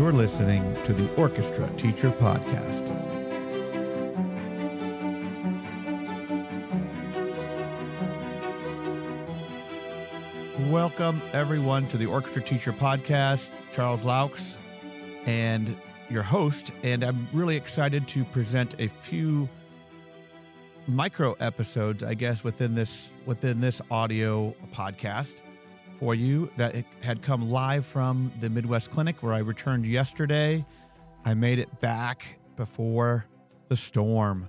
You're listening to the Orchestra Teacher Podcast. Welcome, everyone, to the Orchestra Teacher Podcast. Charles Laux and your host, and I'm really excited to present a few micro episodes, I guess, within this within this audio podcast for you that had come live from the Midwest Clinic where I returned yesterday. I made it back before the storm.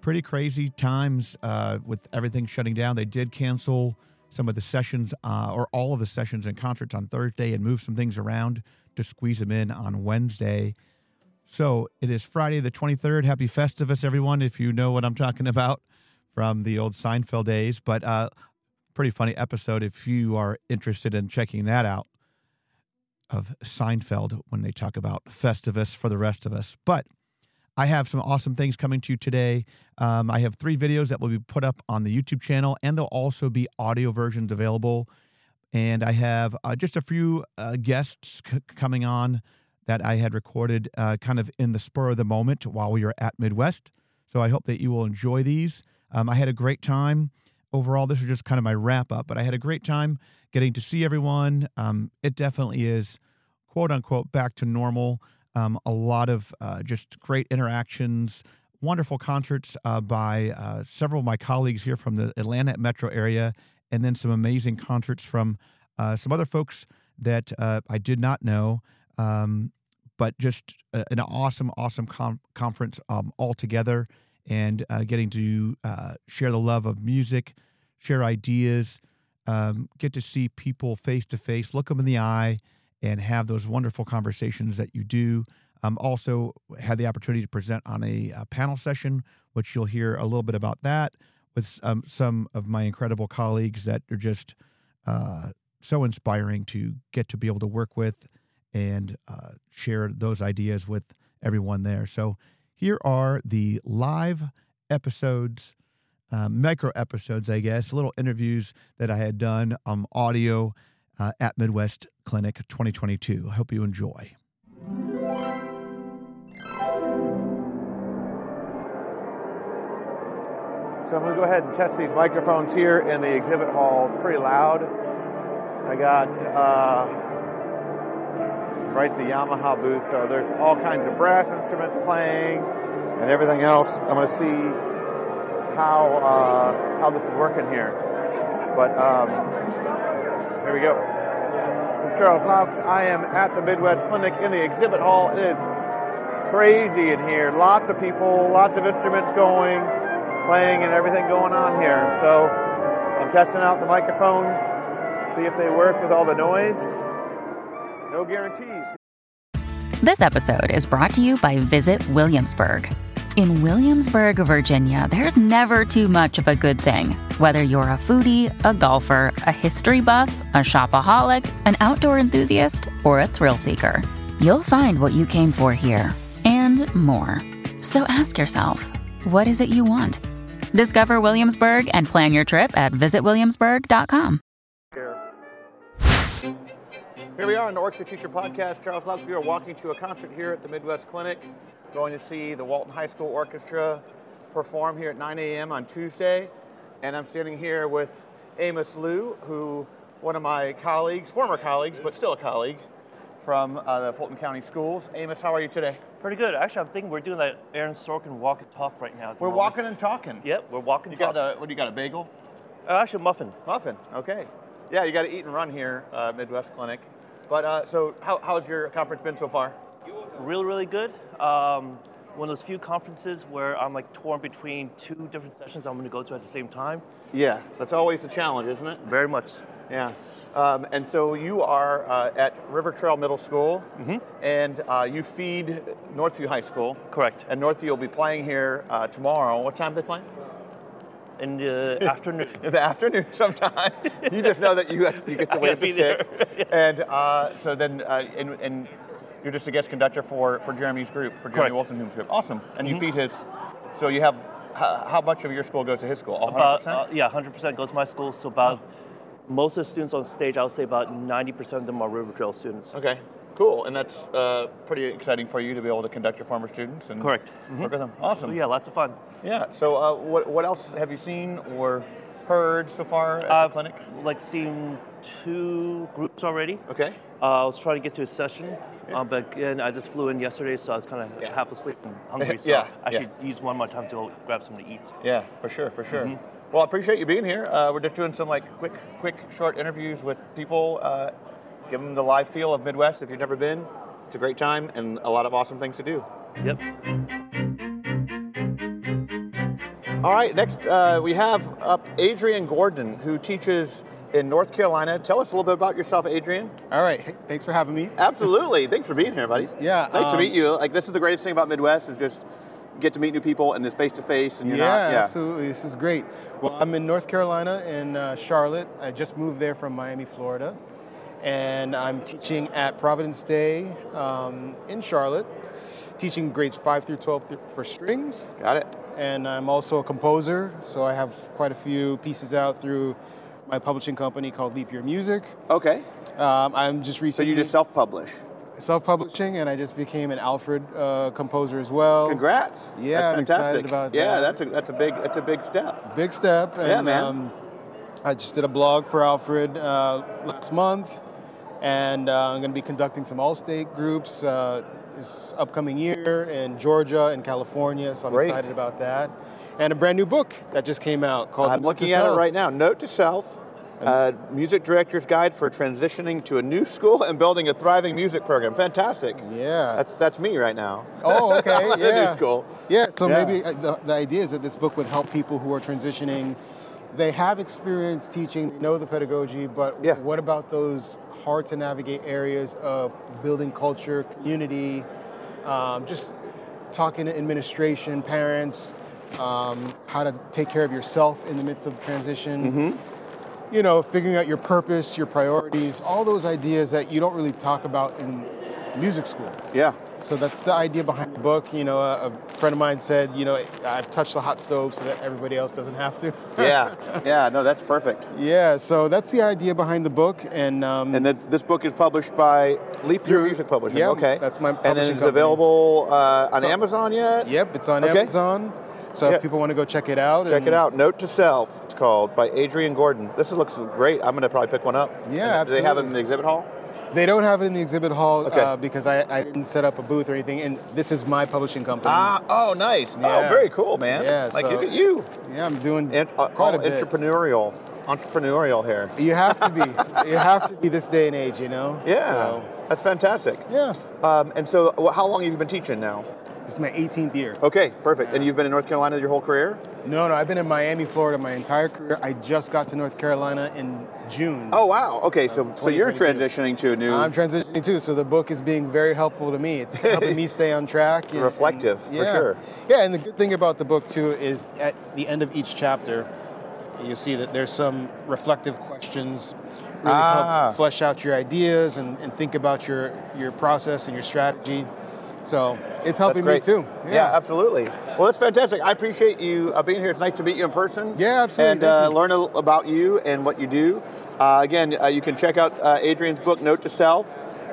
Pretty crazy times uh, with everything shutting down. They did cancel some of the sessions uh, or all of the sessions and concerts on Thursday and move some things around to squeeze them in on Wednesday. So it is Friday the 23rd. Happy Festivus, everyone, if you know what I'm talking about from the old Seinfeld days. But uh, pretty funny episode if you are interested in checking that out of Seinfeld when they talk about Festivus for the rest of us. But I have some awesome things coming to you today. Um, I have three videos that will be put up on the YouTube channel, and there'll also be audio versions available. And I have uh, just a few uh, guests c- coming on that I had recorded uh, kind of in the spur of the moment while we were at Midwest. So I hope that you will enjoy these. Um, I had a great time. Overall, this is just kind of my wrap up, but I had a great time getting to see everyone. Um, it definitely is, quote unquote, back to normal. Um, a lot of uh, just great interactions, wonderful concerts uh, by uh, several of my colleagues here from the Atlanta metro area, and then some amazing concerts from uh, some other folks that uh, I did not know. Um, but just a, an awesome, awesome com- conference um, altogether, and uh, getting to share the love of music, share ideas, um, get to see people face to face, look them in the eye, and have those wonderful conversations that you do. Um, also, had the opportunity to present on a, a, panel session, which you'll hear a little bit about that with um, some of my incredible colleagues that are just uh, so inspiring to get to be able to work with and uh, share those ideas with everyone there. So, here are the live episodes, uh, micro episodes, I guess, little interviews that I had done on audio uh, at Midwest Clinic 2022. I hope you enjoy. So I'm going to go ahead and test these microphones here in the exhibit hall. It's pretty loud. I got uh, right the Yamaha booth, so there's all kinds of brass instruments playing and everything else. I'm going to see how uh, how this is working here. But um, here we go. Charles Laux. I am at the Midwest Clinic in the exhibit hall. It is crazy in here. Lots of people, lots of instruments going, playing, and everything going on here. So I'm testing out the microphones, see if they work with all the noise. No guarantees. This episode is brought to you by Visit Williamsburg. In Williamsburg, Virginia, there's never too much of a good thing. Whether you're a foodie, a golfer, a history buff, a shopaholic, an outdoor enthusiast, or a thrill seeker, you'll find what you came for here and more. So ask yourself, what is it you want? Discover Williamsburg and plan your trip at visitwilliamsburg.com. Here we are on the Orchestra Teacher Podcast. Charles Laux. We are walking to a concert here at the Midwest Clinic, going to see the Walton High School Orchestra perform here at 9 a.m. on Tuesday. And I'm standing here with Amos Liu, who one of my colleagues, former colleagues, but still a colleague from uh, the Fulton County Schools. Amos, how are you today? Pretty good. Actually, I'm thinking we're doing that Aaron Sorkin walk and talk right now. We're moment. walking and talking. Yep, we're walking. You got a what? Do you got a bagel? Uh, actually, a muffin. Muffin. Okay. Yeah, you got to eat and run here, uh, Midwest Clinic. But uh, so, how, how's your conference been so far? Really, really good. Um, one of those few conferences where I'm like torn between two different sessions I'm going to go to at the same time. Yeah, that's always a challenge, isn't it? Very much. Yeah. Um, and so you are uh, at River Trail Middle School, Mhm. and uh, you feed Northview High School. Correct. And Northview will be playing here uh, tomorrow. What time are they playing? In the afternoon. In the afternoon sometime. you just know that you, you get to at the stick. And uh, so then, uh, and, and you're just a guest conductor for, for Jeremy's group, for Jeremy Correct. Woolstenhulme's group. Awesome. And you Mhm. feed his, so you have, how, how much of your school goes to his school? 100%? About uh, yeah, 100% goes to my school. So about most of the students on stage, I would say about 90% of them are River Trail students. Okay. Cool, and that's uh, pretty exciting for you to be able to conduct your former students and Correct. work with them. Awesome. Yeah, lots of fun. Yeah. So, uh, what what else have you seen or heard so far at I've the clinic? like seen two groups already. Okay. Uh, I was trying to get to a session, um, but again, I just flew in yesterday, so I was kind of Yeah. half asleep and hungry. So Yeah, I yeah. should use one more time to go grab something to eat. Yeah, for sure, for sure. Mhm. Well, I appreciate you being here. Uh, we're just doing some like quick, quick, short interviews with people. Uh, give them the live feel of Midwest. If you've never been, it's a great time and a lot of awesome things to do. Yep. All right, next uh, we have up Adrian Gordon, who teaches in North Carolina. Tell us a little bit about yourself, Adrian. All right. Hey, thanks for having me. Absolutely. Thanks for being here, buddy. Yeah, Nice to um, meet you. Like this is the greatest thing about Midwest is just get to meet new people and it's face to face and you're yeah, not. Yeah. absolutely. This is great. Well, I'm in North Carolina in uh, Charlotte. I just moved there from Miami, Florida, and I'm teaching at Providence Day um, in Charlotte, teaching grades five through twelve th- for strings. Got it. And I'm also a composer, so I have quite a few pieces out through my publishing company called Leap Year Music. Okay. Um, I'm just recently. So you just self-publish. self-publishing, and I just became an Alfred uh, composer as well. Congrats. Yeah, that's I'm excited fantastic. about yeah, that. that's a that's a big that's a big step. Big step. And, Yeah, man. Um, I just did a blog for Alfred uh, last month, and uh, I'm going to be conducting some all-state groups uh, this upcoming year in Georgia and California. So I'm Great. excited about that. And a brand new book that just came out called. I'm looking at it right now. Note to self. Uh, music director's guide for transitioning to a new school and building a thriving music program. Fantastic. Yeah. That's that's me right now. Oh, okay. The new yeah. school. Yeah. So Yeah. maybe uh, the, the idea is that this book would help people who are transitioning. They have experience teaching, they know the pedagogy, but Yeah. what about those hard to navigate areas of building culture, community, um, just talking to administration, parents, um, how to take care of yourself in the midst of the transition. Mm-hmm. You know, figuring out your purpose, your priorities, all those ideas that you don't really talk about in music school. Yeah. So that's the idea behind the book. You know, a, a friend of mine said, you know, I've touched the hot stove so that everybody else doesn't have to. Yeah. yeah. No, that's perfect. yeah. So that's the idea behind the book, and um, And then this book is published by Leap Year Through- Music Publishing. yeah, okay. that's my And then it's company. available uh, on on- Amazon yet. yep, it's on Okay. Amazon. So Yeah. if people want to go check it out, Check it out. Note to Self. It's called by Adrian Gordon. This looks great. I'm gonna probably pick one up. Yeah, And Do they have it in the exhibit hall? They don't have it in the exhibit hall Okay. uh, because I, I didn't set up a booth or anything, and this is my publishing company. Ah. Oh, nice. Oh, very cool, man. Yeah, Like so- look at you. yeah, I'm doing uh, quite a bit. entrepreneurial. Entrepreneurial here. You have to be. you have to be this day and age, you know. Yeah. So, That's fantastic. yeah. Um, and so, how long have you been teaching now? This is my 18th year. Okay, perfect. And you've been in North Carolina your whole career? No, no, I've been in Miami, Florida my entire career. I just got to North Carolina in June. Oh, wow. Okay, so so you're transitioning to a new. I'm transitioning too, so the book is being very helpful to me. It's helping me stay on track. and- Reflective, and- for sure. Yeah, and the good thing about the book too is at the end of each chapter, you'll see that there's some reflective questions. Really Ah. help flesh out your ideas and, and think about your your process and your strategy. So it's helping me too. Yeah. absolutely. Well, that's fantastic. I appreciate you uh, being here. It's nice to meet you in person. Yeah, absolutely. And uh, learn a, about you and what you do. Uh, again, uh, you can check out uh, Adrian's book, Note to Self.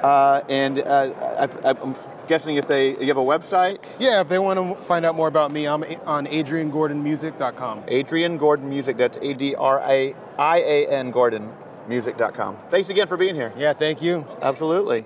Uh, and uh, I, I'm guessing if they you have a website, Yeah, if they want to find out more about me, I'm on adriangordonmusic.com. Adrian Gordon Music. That's A D R A I A N Gordon Music.com. Thanks again for being here. Yeah, thank you. Absolutely.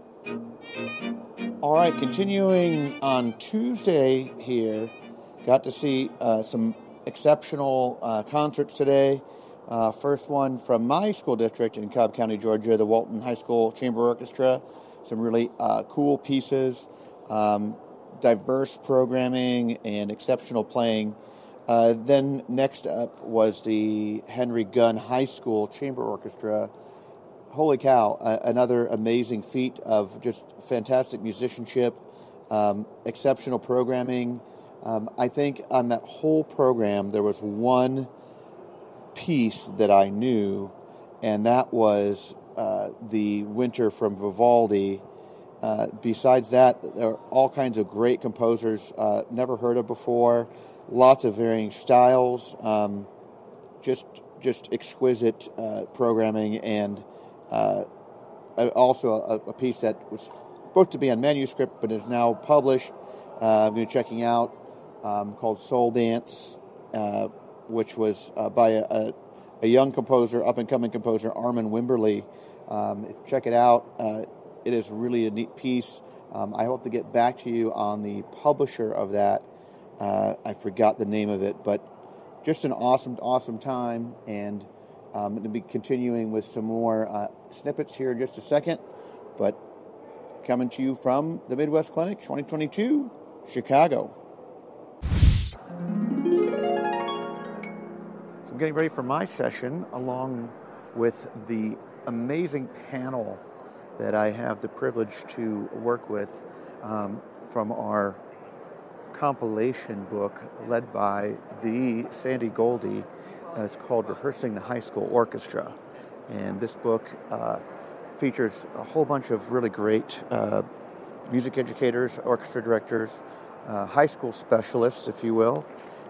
All right, continuing on Tuesday here, got to see uh, some exceptional uh, concerts today. Uh, first one from my school district in Cobb County, Georgia, the Walton High School Chamber Orchestra. Some really uh, cool pieces, um, diverse programming, and exceptional playing. Uh, then next up was the Henry Gunn High School Chamber Orchestra. Holy cow! Uh, another amazing feat of just fantastic musicianship, um, exceptional programming. Um, I think on that whole program there was one piece that I knew, and that was uh, the Winter from Vivaldi. Uh, besides that, there are all kinds of great composers uh, never heard of before lots of varying styles, um, just just exquisite uh, programming, and uh, also a, a, piece that was supposed to be on manuscript but is now published. Uh, I'm going to be checking out um, called Soul Dance, uh, which was uh, by a, a, a, young composer, up and coming composer Armin Wimberly. Um, check it out. Uh, it is really a neat piece. Um, I hope to get back to you on the publisher of that. Uh, I forgot the name of it, but just an awesome, awesome time. And um, going to be continuing with some more uh, snippets here in just a second. But coming to you from the Midwest Clinic 2022, Chicago. So I'm getting ready for my session along with the amazing panel that I have the privilege to work with um, from our compilation book led by the Sandy Goldie. Uh, it's called Rehearsing the High School Orchestra. And this book uh, features a whole bunch of really great uh, music educators, orchestra directors, uh, high school specialists, if you will,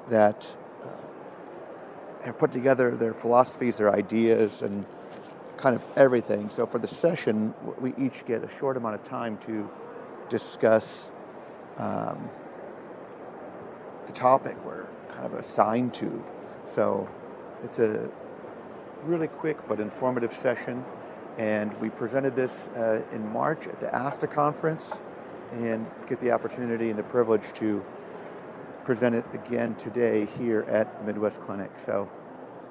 that uh, have put together their philosophies, their ideas, and kind of everything. So for the session, we each get a short amount of time to discuss um, the topic we're kind of assigned to. So it's a really quick but informative session. And we presented this uh, in March at the ASTA conference and get the opportunity and the privilege to present it again today here at the Midwest Clinic. So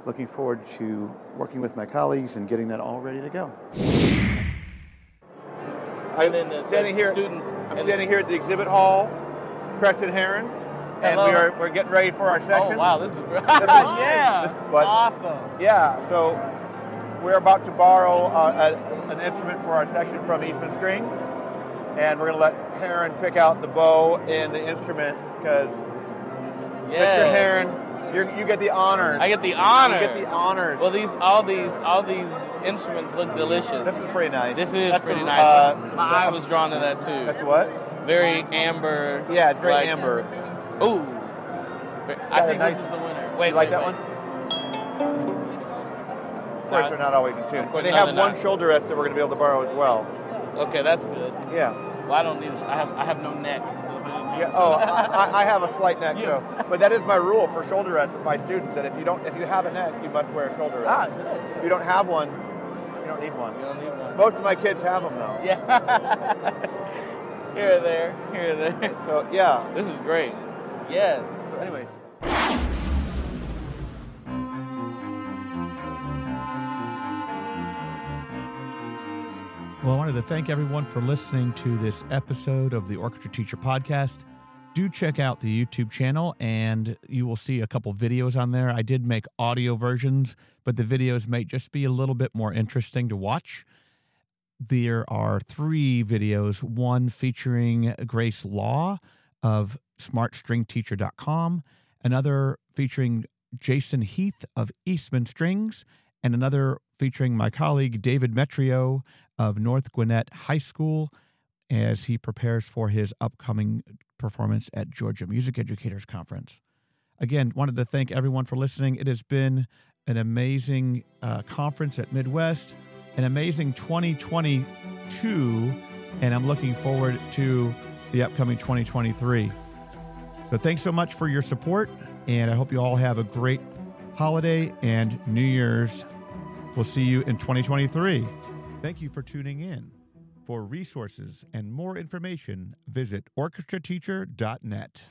looking forward to working with my colleagues and getting that all ready to go. I'm standing here. Students I'm standing here at the exhibit hall, Creston Herron, and we are we're getting ready for our session. Oh wow, this is, this is yeah, this, but, awesome. Yeah, so we're about to borrow uh, a, an instrument for our session from Eastman Strings, and we're going to let Herron pick out the bow and the instrument because yes. Mr. Herron, you you get the honors. I get the honor. You get the honors. Well, these all these all these instruments look delicious. This is pretty nice. This is that's pretty a, nice. Uh, My eye was drawn to that too. That's what? Very amber. Yeah, it's very like, amber. Ooh. I think nice, this is the winner. Wait, you like wait, that wait. one? Of course, they're not always in tune. They have one not. shoulder rest that we're going to be able to borrow as well. Okay, that's good. Yeah. Well, I don't need. I have. I have no neck, so if I didn't yeah. Oh, I, I, have a slight neck, yeah. so. But that is my rule for shoulder rest with my students. That if you don't, if you have a neck, you must wear a shoulder rest. Ah, good. If you don't have one, you don't need one. You don't need one. Most of my kids have them though. Yeah. here or there, here or there. So yeah, this is great. Yes. So anyways. Well, I wanted to thank everyone for listening to this episode of the Orchestra Teacher Podcast. Do check out the YouTube channel and you will see a couple videos on there. I did make audio versions, but the videos may just be a little bit more interesting to watch. There are three videos one featuring Grace Law of smartstringteacher.com, another featuring Jason Heath of Eastman Strings, and another featuring my colleague David Metrio of North Gwinnett High School as he prepares for his upcoming performance at Georgia Music Educators Conference. Again, wanted to thank everyone for listening. It has been an amazing uh, conference at Midwest, an amazing 2022, and I'm looking forward to the upcoming 2023. So thanks so much for your support, and I hope you all have a great holiday and New Year's. We'll see you in 2023. Thank you for tuning in. For resources and more information, visit orchestrateacher.net.